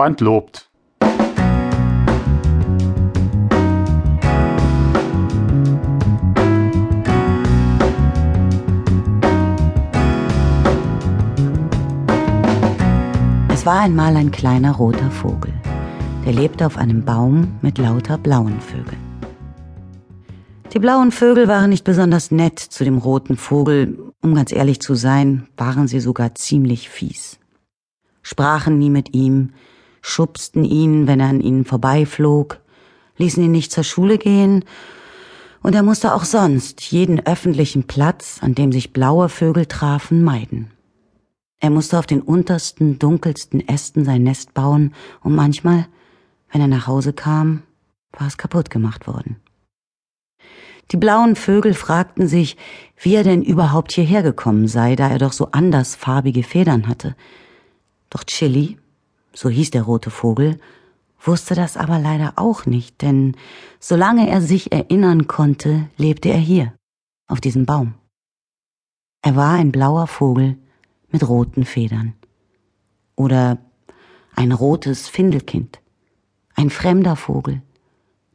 Band lobt. Es war einmal ein kleiner roter Vogel, der lebte auf einem Baum mit lauter blauen Vögeln. Die blauen Vögel waren nicht besonders nett zu dem roten Vogel, um ganz ehrlich zu sein, waren sie sogar ziemlich fies. Sprachen nie mit ihm, schubsten ihn, wenn er an ihnen vorbeiflog, ließen ihn nicht zur Schule gehen, und er musste auch sonst jeden öffentlichen Platz, an dem sich blaue Vögel trafen, meiden. Er musste auf den untersten, dunkelsten Ästen sein Nest bauen, und manchmal, wenn er nach Hause kam, war es kaputt gemacht worden. Die blauen Vögel fragten sich, wie er denn überhaupt hierher gekommen sei, da er doch so andersfarbige Federn hatte. Doch Chili, so hieß der rote Vogel, wusste das aber leider auch nicht, denn solange er sich erinnern konnte, lebte er hier, auf diesem Baum. Er war ein blauer Vogel, mit roten Federn. Oder ein rotes Findelkind, ein fremder Vogel,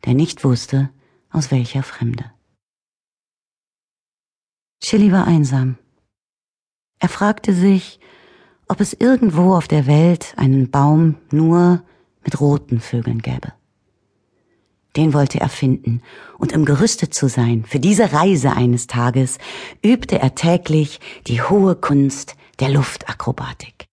der nicht wusste, aus welcher Fremde. Chili war einsam. Er fragte sich, ob es irgendwo auf der Welt einen Baum nur mit roten Vögeln gäbe. Den wollte er finden, und um gerüstet zu sein für diese Reise eines Tages, übte er täglich die hohe Kunst der Luftakrobatik.